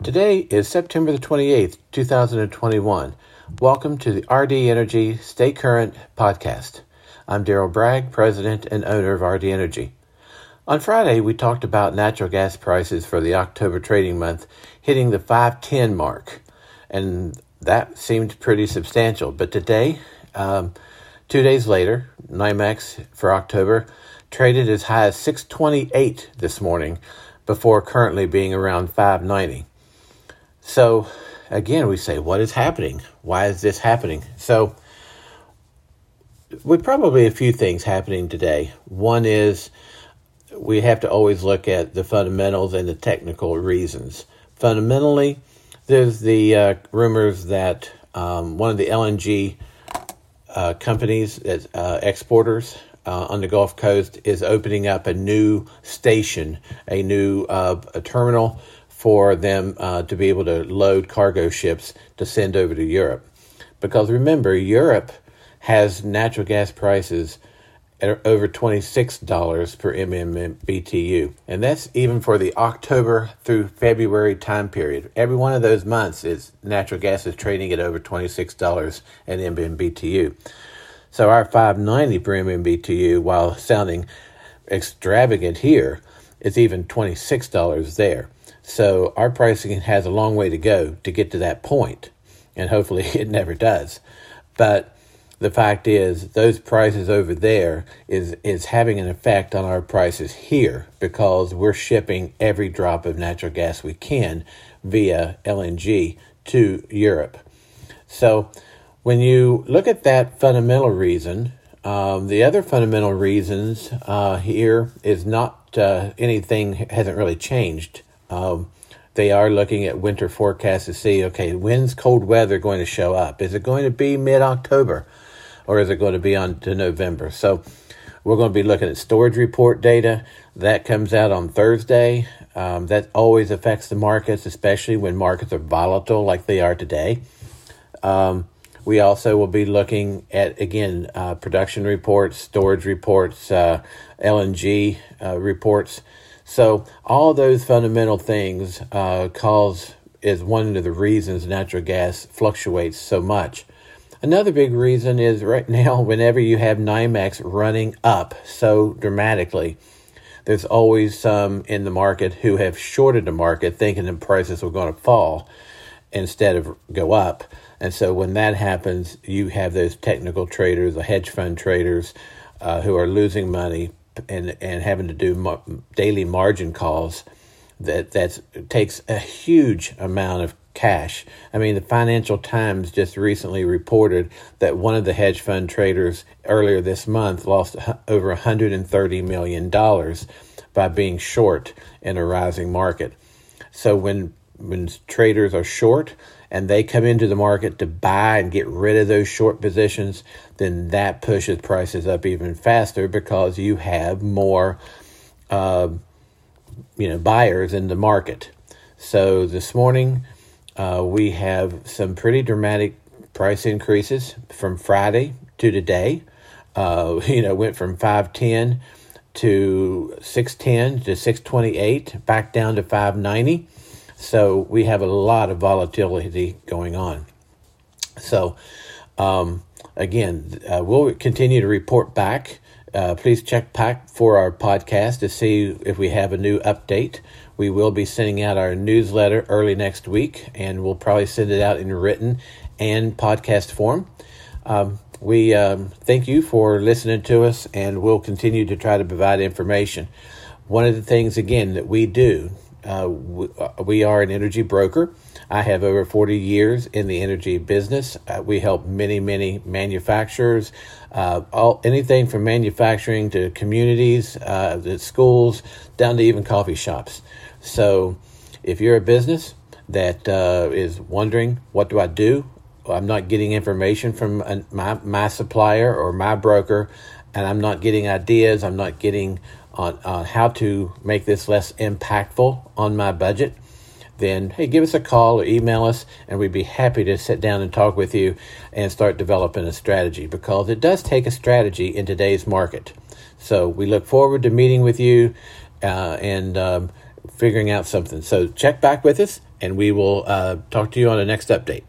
Today is September the 28th, 2021. Welcome to the RD Energy Stay Current podcast. I'm Daryl Bragg, president and owner of RD Energy. On Friday, we talked about natural gas prices for the October trading month hitting the 510 mark, and that seemed pretty substantial. But today, um, two days later, NYMEX for October traded as high as 628 this morning before currently being around 590. So, again, we say, what is happening? Why is this happening? So, we probably a few things happening today. One is we have to always look at the fundamentals and the technical reasons. Fundamentally, there's the uh, rumors that um, one of the LNG uh, companies, uh, exporters uh, on the Gulf Coast, is opening up a new station, a new uh, a terminal for them uh, to be able to load cargo ships to send over to Europe. Because remember, Europe has natural gas prices at over $26 per MMBTU. And that's even for the October through February time period. Every one of those months is natural gas is trading at over $26 an MMBTU. So our 590 per MMBTU, while sounding extravagant here, is even $26 there. So our pricing has a long way to go to get to that point, and hopefully it never does. But the fact is, those prices over there is is having an effect on our prices here because we're shipping every drop of natural gas we can via LNG to Europe. So when you look at that fundamental reason, um, the other fundamental reasons uh, here is not uh, anything hasn't really changed. Um, they are looking at winter forecasts to see, okay, when's cold weather going to show up? Is it going to be mid October or is it going to be on to November? So we're going to be looking at storage report data. That comes out on Thursday. Um, that always affects the markets, especially when markets are volatile like they are today. Um, we also will be looking at, again, uh, production reports, storage reports, uh, LNG uh, reports. So all those fundamental things uh, cause is one of the reasons natural gas fluctuates so much. Another big reason is right now, whenever you have NYMEX running up so dramatically, there's always some in the market who have shorted the market thinking the prices were going to fall instead of go up. And so when that happens, you have those technical traders, the hedge fund traders, uh, who are losing money and and having to do daily margin calls that that takes a huge amount of cash. I mean, the Financial Times just recently reported that one of the hedge fund traders earlier this month lost over 130 million dollars by being short in a rising market. So when when traders are short, and they come into the market to buy and get rid of those short positions, then that pushes prices up even faster because you have more, uh, you know, buyers in the market. So this morning, uh, we have some pretty dramatic price increases from Friday to today. Uh, you know, went from five ten to six ten to six twenty eight, back down to five ninety. So we have a lot of volatility going on. So, um, again, uh, we'll continue to report back. Uh, please check back for our podcast to see if we have a new update. We will be sending out our newsletter early next week, and we'll probably send it out in written and podcast form. Um, we um, thank you for listening to us, and we'll continue to try to provide information. One of the things, again, that we do uh, we, uh, we, are an energy broker. I have over 40 years in the energy business. Uh, we help many, many manufacturers, uh, all, anything from manufacturing to communities, uh, to schools, down to even coffee shops. So if you're a business that uh, is wondering, what do I do? I'm not getting information from my, my supplier or my broker, and I'm not getting ideas. I'm not getting on, on how to make this less impactful on my budget, then hey, give us a call or email us, and we'd be happy to sit down and talk with you and start developing a strategy because it does take a strategy in today's market. So we look forward to meeting with you, uh, and um, figuring out something. So check back with us, and we will uh, talk to you on the next update.